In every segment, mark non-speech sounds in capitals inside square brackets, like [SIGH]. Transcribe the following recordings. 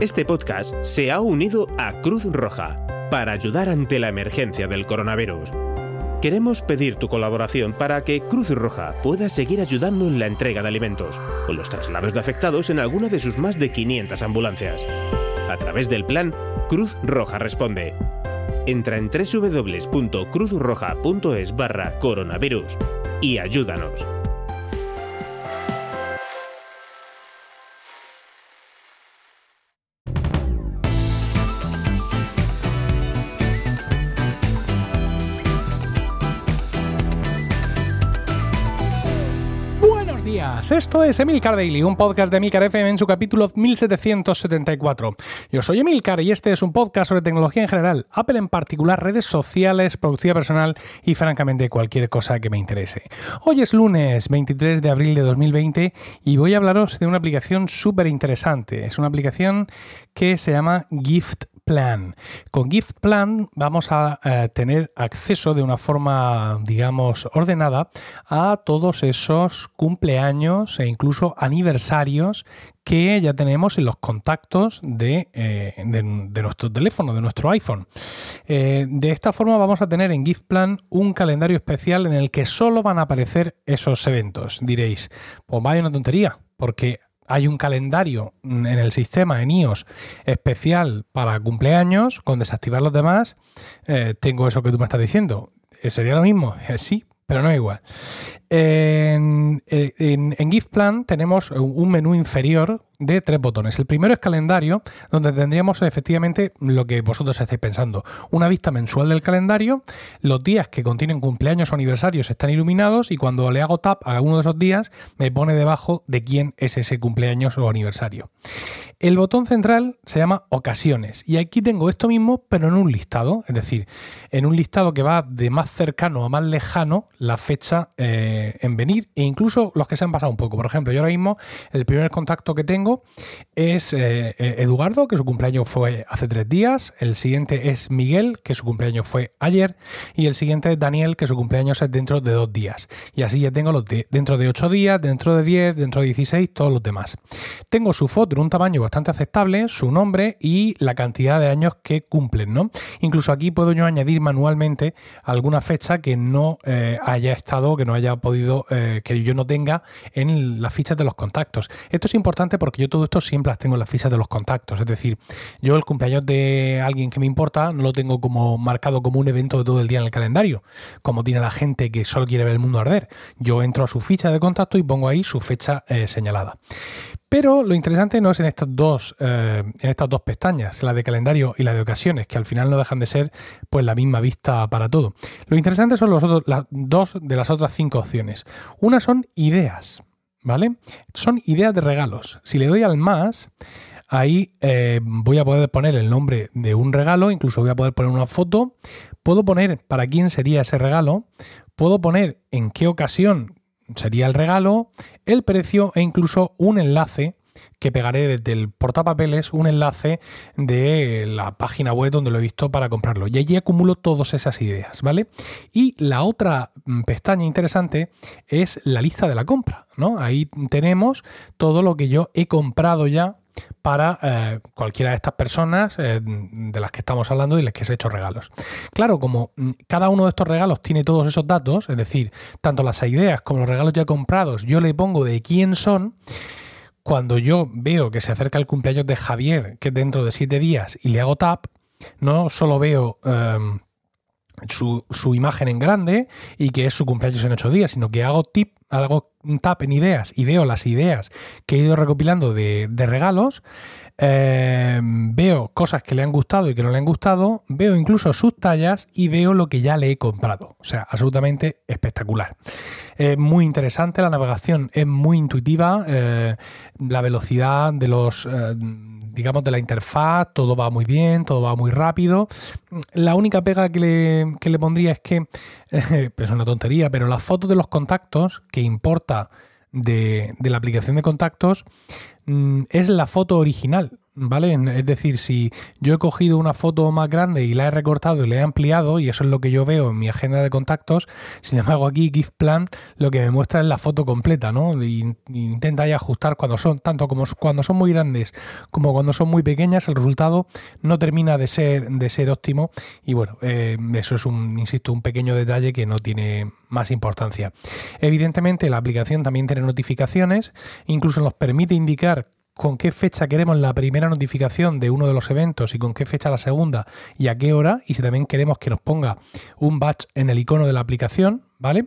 Este podcast se ha unido a Cruz Roja para ayudar ante la emergencia del coronavirus. Queremos pedir tu colaboración para que Cruz Roja pueda seguir ayudando en la entrega de alimentos o los traslados de afectados en alguna de sus más de 500 ambulancias. A través del plan Cruz Roja Responde. Entra en www.cruzroja.es barra coronavirus y ayúdanos. Esto es Emilcar Daily, un podcast de Emilcar FM en su capítulo 1774. Yo soy Emilcar y este es un podcast sobre tecnología en general, Apple en particular, redes sociales, productividad personal y francamente cualquier cosa que me interese. Hoy es lunes 23 de abril de 2020 y voy a hablaros de una aplicación súper interesante. Es una aplicación que se llama Gift Plan. Con Gift Plan vamos a eh, tener acceso de una forma, digamos, ordenada a todos esos cumpleaños e incluso aniversarios que ya tenemos en los contactos de, eh, nuestro teléfono, de nuestro iPhone. Eh, de esta forma vamos a tener en Gift Plan un calendario especial en el que solo van a aparecer esos eventos. Diréis, pues vaya una tontería, porque hay un calendario en el sistema, en iOS, especial para cumpleaños, con desactivar los demás, eh, tengo eso que tú me estás diciendo. ¿Sería lo mismo? Eh, sí, pero no igual. En, en, en Gift Plan tenemos un menú inferior de tres botones. El primero es calendario, donde tendríamos efectivamente lo que vosotros estáis pensando. Una vista mensual del calendario, los días que contienen cumpleaños o aniversarios están iluminados y cuando le hago tap a uno de esos días me pone debajo de quién es ese cumpleaños o aniversario. El botón central se llama ocasiones y aquí tengo esto mismo pero en un listado, es decir, en un listado que va de más cercano a más lejano la fecha eh, en venir e incluso los que se han pasado un poco. Por ejemplo, yo ahora mismo el primer contacto que tengo es eh, Eduardo, que su cumpleaños fue hace tres días. El siguiente es Miguel, que su cumpleaños fue ayer. Y el siguiente es Daniel, que su cumpleaños es dentro de dos días. Y así ya tengo los de, dentro de ocho días, dentro de diez, dentro de dieciséis, todos los demás. Tengo su foto en un tamaño bastante aceptable, su nombre y la cantidad de años que cumplen, ¿no? Incluso aquí puedo yo añadir manualmente alguna fecha que no eh, haya estado, que no haya podido, eh, que yo no tenga en las fichas de los contactos. Esto es importante porque yo todo esto siempre las tengo en las fichas de los contactos. Es decir, yo el cumpleaños de alguien que me importa no lo tengo como marcado como un evento de todo el día en el calendario, como tiene la gente que solo quiere ver el mundo arder. Yo entro a su ficha de contacto y pongo ahí su fecha eh, señalada. Pero lo interesante no es en estas dos, eh, en estas dos pestañas, la de calendario y la de ocasiones, que al final no dejan de ser pues la misma vista para todo. Lo interesante son los las dos de las otras cinco opciones. Una son ideas. ¿Vale? Son ideas de regalos. Si le doy al más, ahí eh, voy a poder poner el nombre de un regalo, incluso voy a poder poner una foto, puedo poner para quién sería ese regalo, puedo poner en qué ocasión sería el regalo, el precio e incluso un enlace que pegaré desde el portapapeles un enlace de la página web donde lo he visto para comprarlo. Y allí acumulo todas esas ideas, ¿vale? Y la otra mm, pestaña interesante es la lista de la compra, ¿no? Ahí tenemos todo lo que yo he comprado ya para eh, cualquiera de estas personas eh, de las que estamos hablando y las que se he hecho regalos. Claro, como mm, cada uno de estos regalos tiene todos esos datos, es decir, tanto las ideas como los regalos ya comprados, yo le pongo de quién son, cuando yo veo que se acerca el cumpleaños de Javier, que es dentro de siete días, y le hago tap, no solo veo um, su, su, imagen en grande y que es su cumpleaños en ocho días, sino que hago, tip, hago un tap en ideas y veo las ideas que he ido recopilando de, de regalos. Eh, veo cosas que le han gustado y que no le han gustado, veo incluso sus tallas y veo lo que ya le he comprado. O sea, absolutamente espectacular. Es muy interesante, la navegación es muy intuitiva, eh, la velocidad de los... Eh, digamos, de la interfaz, todo va muy bien, todo va muy rápido. La única pega que le, que le pondría es que, [LAUGHS] es una tontería, pero las fotos de los contactos que importa de, de, la aplicación de contactos mm, es la foto original. ¿Vale? Es decir, si yo he cogido una foto más grande y la he recortado y la he ampliado, y eso es lo que yo veo en mi agenda de contactos, sin embargo aquí GIF Plan lo que me muestra es la foto completa, ¿no? Y, intenta ahí ajustar cuando son, tanto como cuando son muy grandes como cuando son muy pequeñas, el resultado no termina de ser, de ser óptimo y bueno, eh, eso es un, insisto, un pequeño detalle que no tiene más importancia. Evidentemente la aplicación también tiene notificaciones, incluso nos permite indicar con qué fecha queremos la primera notificación de uno de los eventos y con qué fecha la segunda y a qué hora y si también queremos que nos ponga un batch en el icono de la aplicación, ¿vale?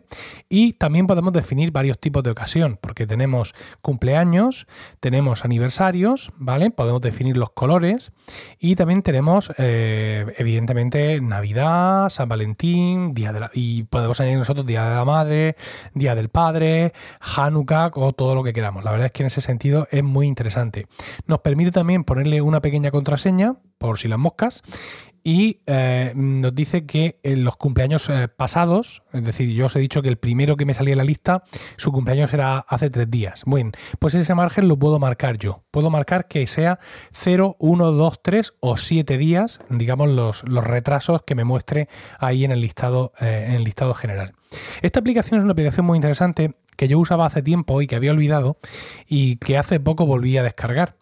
Y también podemos definir varios tipos de ocasión, porque tenemos cumpleaños, tenemos aniversarios, ¿vale? Podemos definir los colores y también tenemos, eh, evidentemente, Navidad, San Valentín, día de la, y podemos añadir nosotros Día de la Madre, Día del Padre, Hanukkah o todo lo que queramos. La verdad es que en ese sentido es muy interesante. Nos permite también ponerle una pequeña contraseña, por si las moscas, y eh, nos dice que los cumpleaños eh, pasados, es decir, yo os he dicho que el primero que me salía en la lista, su cumpleaños era hace tres días. Bueno, pues ese margen lo puedo marcar yo. Puedo marcar que sea 0, 1, 2, 3 o 7 días, digamos, los, los retrasos que me muestre ahí en el listado, eh, en el listado general. Esta aplicación es una aplicación muy interesante que yo usaba hace tiempo y que había olvidado y que hace poco volví a descargar.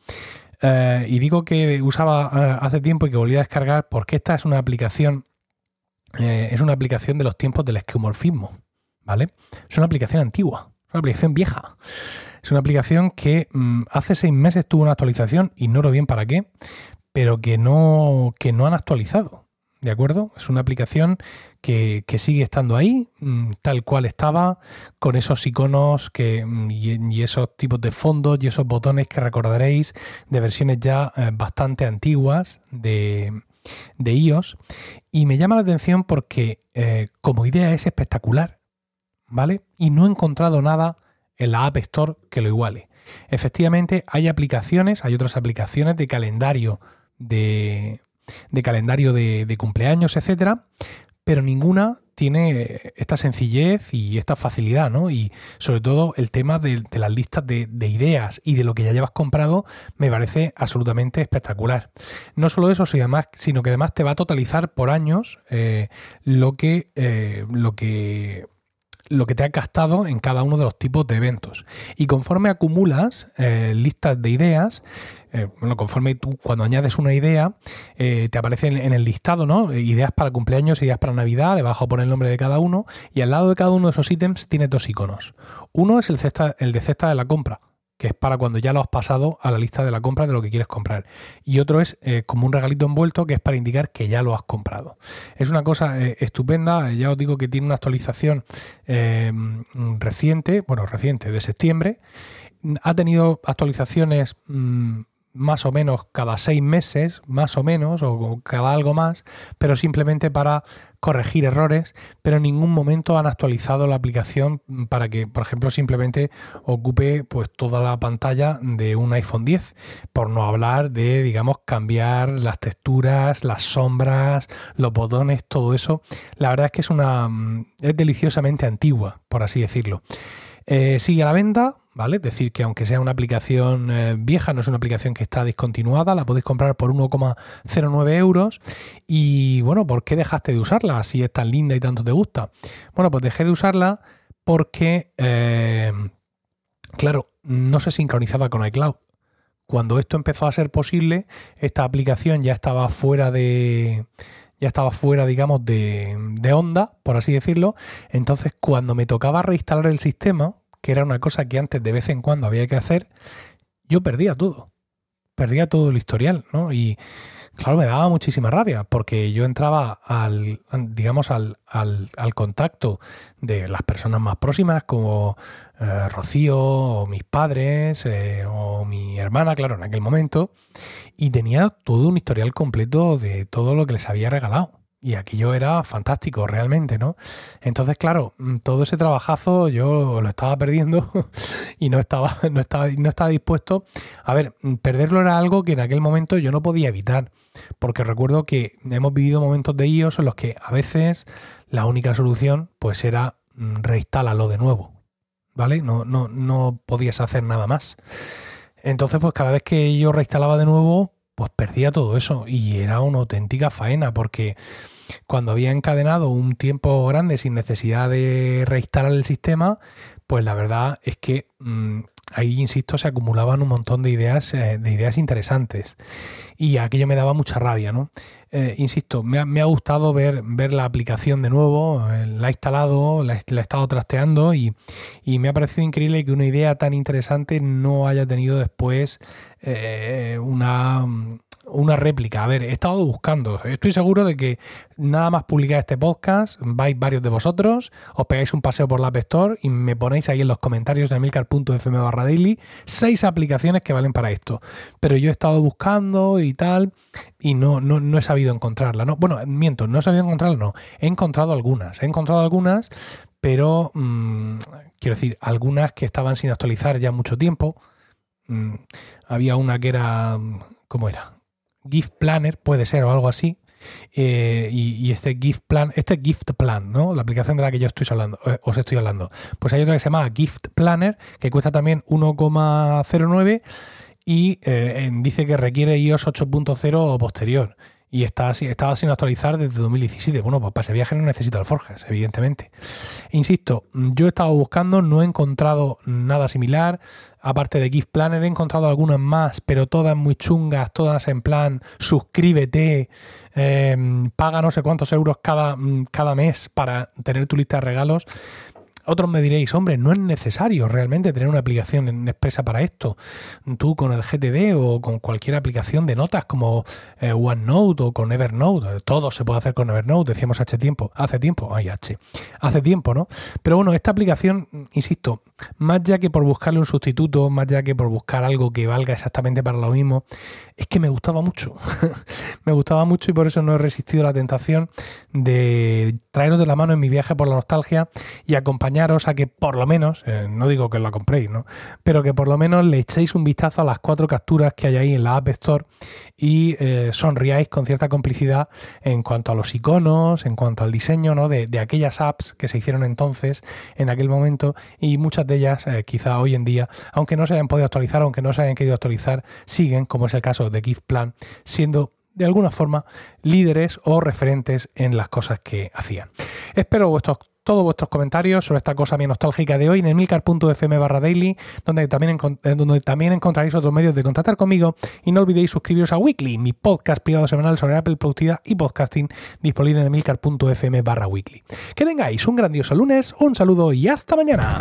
Eh, y digo que usaba eh, hace tiempo y que volví a descargar porque esta es una aplicación, eh, es una aplicación de los tiempos del esquemorfismo, ¿vale? Es una aplicación antigua, es una aplicación vieja. Es una aplicación que mm, hace seis meses tuvo una actualización, ignoro bien para qué, pero que no, que no han actualizado. ¿De acuerdo? Es una aplicación que, sigue estando ahí, mm, tal cual estaba, con esos iconos que, mm, y, esos tipos de fondos y esos botones que recordaréis de versiones ya eh, bastante antiguas de, iOS. Y me llama la atención porque eh, como idea es espectacular, ¿vale? Y no he encontrado nada en la App Store que lo iguale. Efectivamente, hay aplicaciones, hay otras aplicaciones de calendario de, de calendario de, cumpleaños, etcétera, pero ninguna tiene esta sencillez y esta facilidad, ¿no? Y sobre todo el tema de, las listas de, ideas y de lo que ya llevas comprado me parece absolutamente espectacular. No solo eso, sino que además te va a totalizar por años eh, lo que eh, lo que lo que te ha gastado en cada uno de los tipos de eventos. Y conforme acumulas eh, listas de ideas, eh, bueno, conforme tú cuando añades una idea, eh, te aparece en, el listado, ¿no? Ideas para cumpleaños, ideas para Navidad, debajo pone el nombre de cada uno, y al lado de cada uno de esos ítems tiene dos iconos. Uno es el, cesta, el de cesta de la compra, que es para cuando ya lo has pasado a la lista de la compra de lo que quieres comprar. Y otro es eh, como un regalito envuelto que es para indicar que ya lo has comprado. Es una cosa eh, estupenda, ya os digo que tiene una actualización eh, reciente, bueno, reciente, de septiembre. Ha tenido actualizaciones... Mm, más o menos cada seis meses, más o menos, o cada algo más, pero simplemente para corregir errores, pero en ningún momento han actualizado la aplicación para que, por ejemplo, simplemente ocupe pues toda la pantalla de un iPhone 10, por no hablar de, digamos, cambiar las texturas, las sombras, los botones, todo eso. La verdad es que es una es deliciosamente antigua, por así decirlo. Eh, sigue a la venta, ¿vale? Es decir, que aunque sea una aplicación eh, vieja, no es una aplicación que está discontinuada, la podéis comprar por 1,09 euros. Y bueno, ¿por qué dejaste de usarla si es tan linda y tanto te gusta? Bueno, pues dejé de usarla porque, eh, claro, no se sincronizaba con iCloud. Cuando esto empezó a ser posible, esta aplicación ya estaba fuera de ya estaba fuera, digamos, de, de, onda, por así decirlo. Entonces, cuando me tocaba reinstalar el sistema, que era una cosa que antes de vez en cuando había que hacer, yo perdía todo. Perdía todo el historial, ¿no? Y claro, me daba muchísima rabia, porque yo entraba al, digamos, al, al, contacto de las personas más próximas, como eh, Rocío, o mis padres, eh, o mi hermana, claro, en aquel momento, y tenía todo un historial completo de todo lo que les había regalado. Y aquello era fantástico, realmente, ¿no? Entonces, claro, mm, todo ese trabajazo yo lo estaba perdiendo [LAUGHS] y no estaba, no estaba, no estaba dispuesto. A ver, mm, perderlo era algo que en aquel momento yo no podía evitar. Porque recuerdo que hemos vivido momentos de iOS en los que a veces la única solución, pues era mm, reinstalarlo de nuevo. ¿Vale? No, no, no podías hacer nada más. Entonces, pues cada vez que yo reinstalaba de nuevo, pues perdía todo eso y era una auténtica faena porque cuando había encadenado un tiempo grande sin necesidad de reinstalar el sistema, pues la verdad es que mm, ahí, insisto, se acumulaban un montón de ideas, eh, de ideas interesantes. Y aquello me daba mucha rabia, ¿no? Eh, insisto, me ha, gustado ver, ver la aplicación de nuevo, eh, la he instalado, la, he estado trasteando y, me ha parecido increíble que una idea tan interesante no haya tenido después una una réplica. A ver, he estado buscando. Estoy seguro de que nada más publicar este podcast, vais varios de vosotros, os pegáis un paseo por la App Store y me ponéis ahí en los comentarios de milcar.fm barra daily seis aplicaciones que valen para esto. Pero yo he estado buscando y tal y no, no, he sabido encontrarla. ¿no? Bueno, miento, no he sabido encontrarla, no. He encontrado algunas. He encontrado algunas, pero mm, quiero decir, algunas que estaban sin actualizar ya mucho tiempo. Mm, había una que era... ¿Cómo era? Gift Planner, puede ser o algo así. Eh, y, este Gift Plan, este Gift Plan, ¿no? La aplicación de la que yo estoy hablando, eh, os estoy hablando. Pues hay otra que se llama Gift Planner, que cuesta también 1,09 y eh, dice que requiere iOS 8.0 o posterior y está, estaba sin actualizar desde 2017. Bueno, pues para ese viaje no necesito alforjas, evidentemente. Insisto, yo he estado buscando, no he encontrado nada similar. Aparte de Gift Planner, he encontrado algunas más, pero todas muy chungas, todas en plan suscríbete, eh, paga no sé cuántos euros cada, cada mes para tener tu lista de regalos. Otros me diréis, hombre, no es necesario realmente tener una aplicación expresa para esto. Tú con el GTD o con cualquier aplicación de notas como eh, OneNote o con Evernote, todo se puede hacer con Evernote, decíamos hace tiempo, hace tiempo, ay H, hace tiempo, ¿no? Pero bueno, esta aplicación, insisto, más ya que por buscarle un sustituto, más ya que por buscar algo que valga exactamente para lo mismo, es que me gustaba mucho. [LAUGHS] me gustaba mucho y por eso no he resistido la tentación de traeros de la mano en mi viaje por la nostalgia y acompañaros a que por lo menos, eh, no digo que la compréis, ¿no? Pero que por lo menos le echéis un vistazo a las cuatro capturas que hay ahí en la App Store y eh, sonriáis con cierta complicidad en cuanto a los iconos, en cuanto al diseño ¿no? de, aquellas apps que se hicieron entonces, en aquel momento, y muchas de ellas eh, quizá hoy en día, aunque no se hayan podido actualizar, aunque no se hayan querido actualizar, siguen, como es el caso de Gift Plan, siendo de alguna forma líderes o referentes en las cosas que hacían. Espero vuestros todos vuestros comentarios sobre esta cosa bien nostálgica de hoy en emilcar.fm barra daily, donde también, eh, donde también encontraréis otros medios de contactar conmigo y no olvidéis suscribiros a Weekly, mi podcast privado semanal sobre Apple Productividad y Podcasting, disponible en emilcar.fm barra weekly. Que tengáis un grandioso lunes, un saludo y hasta mañana.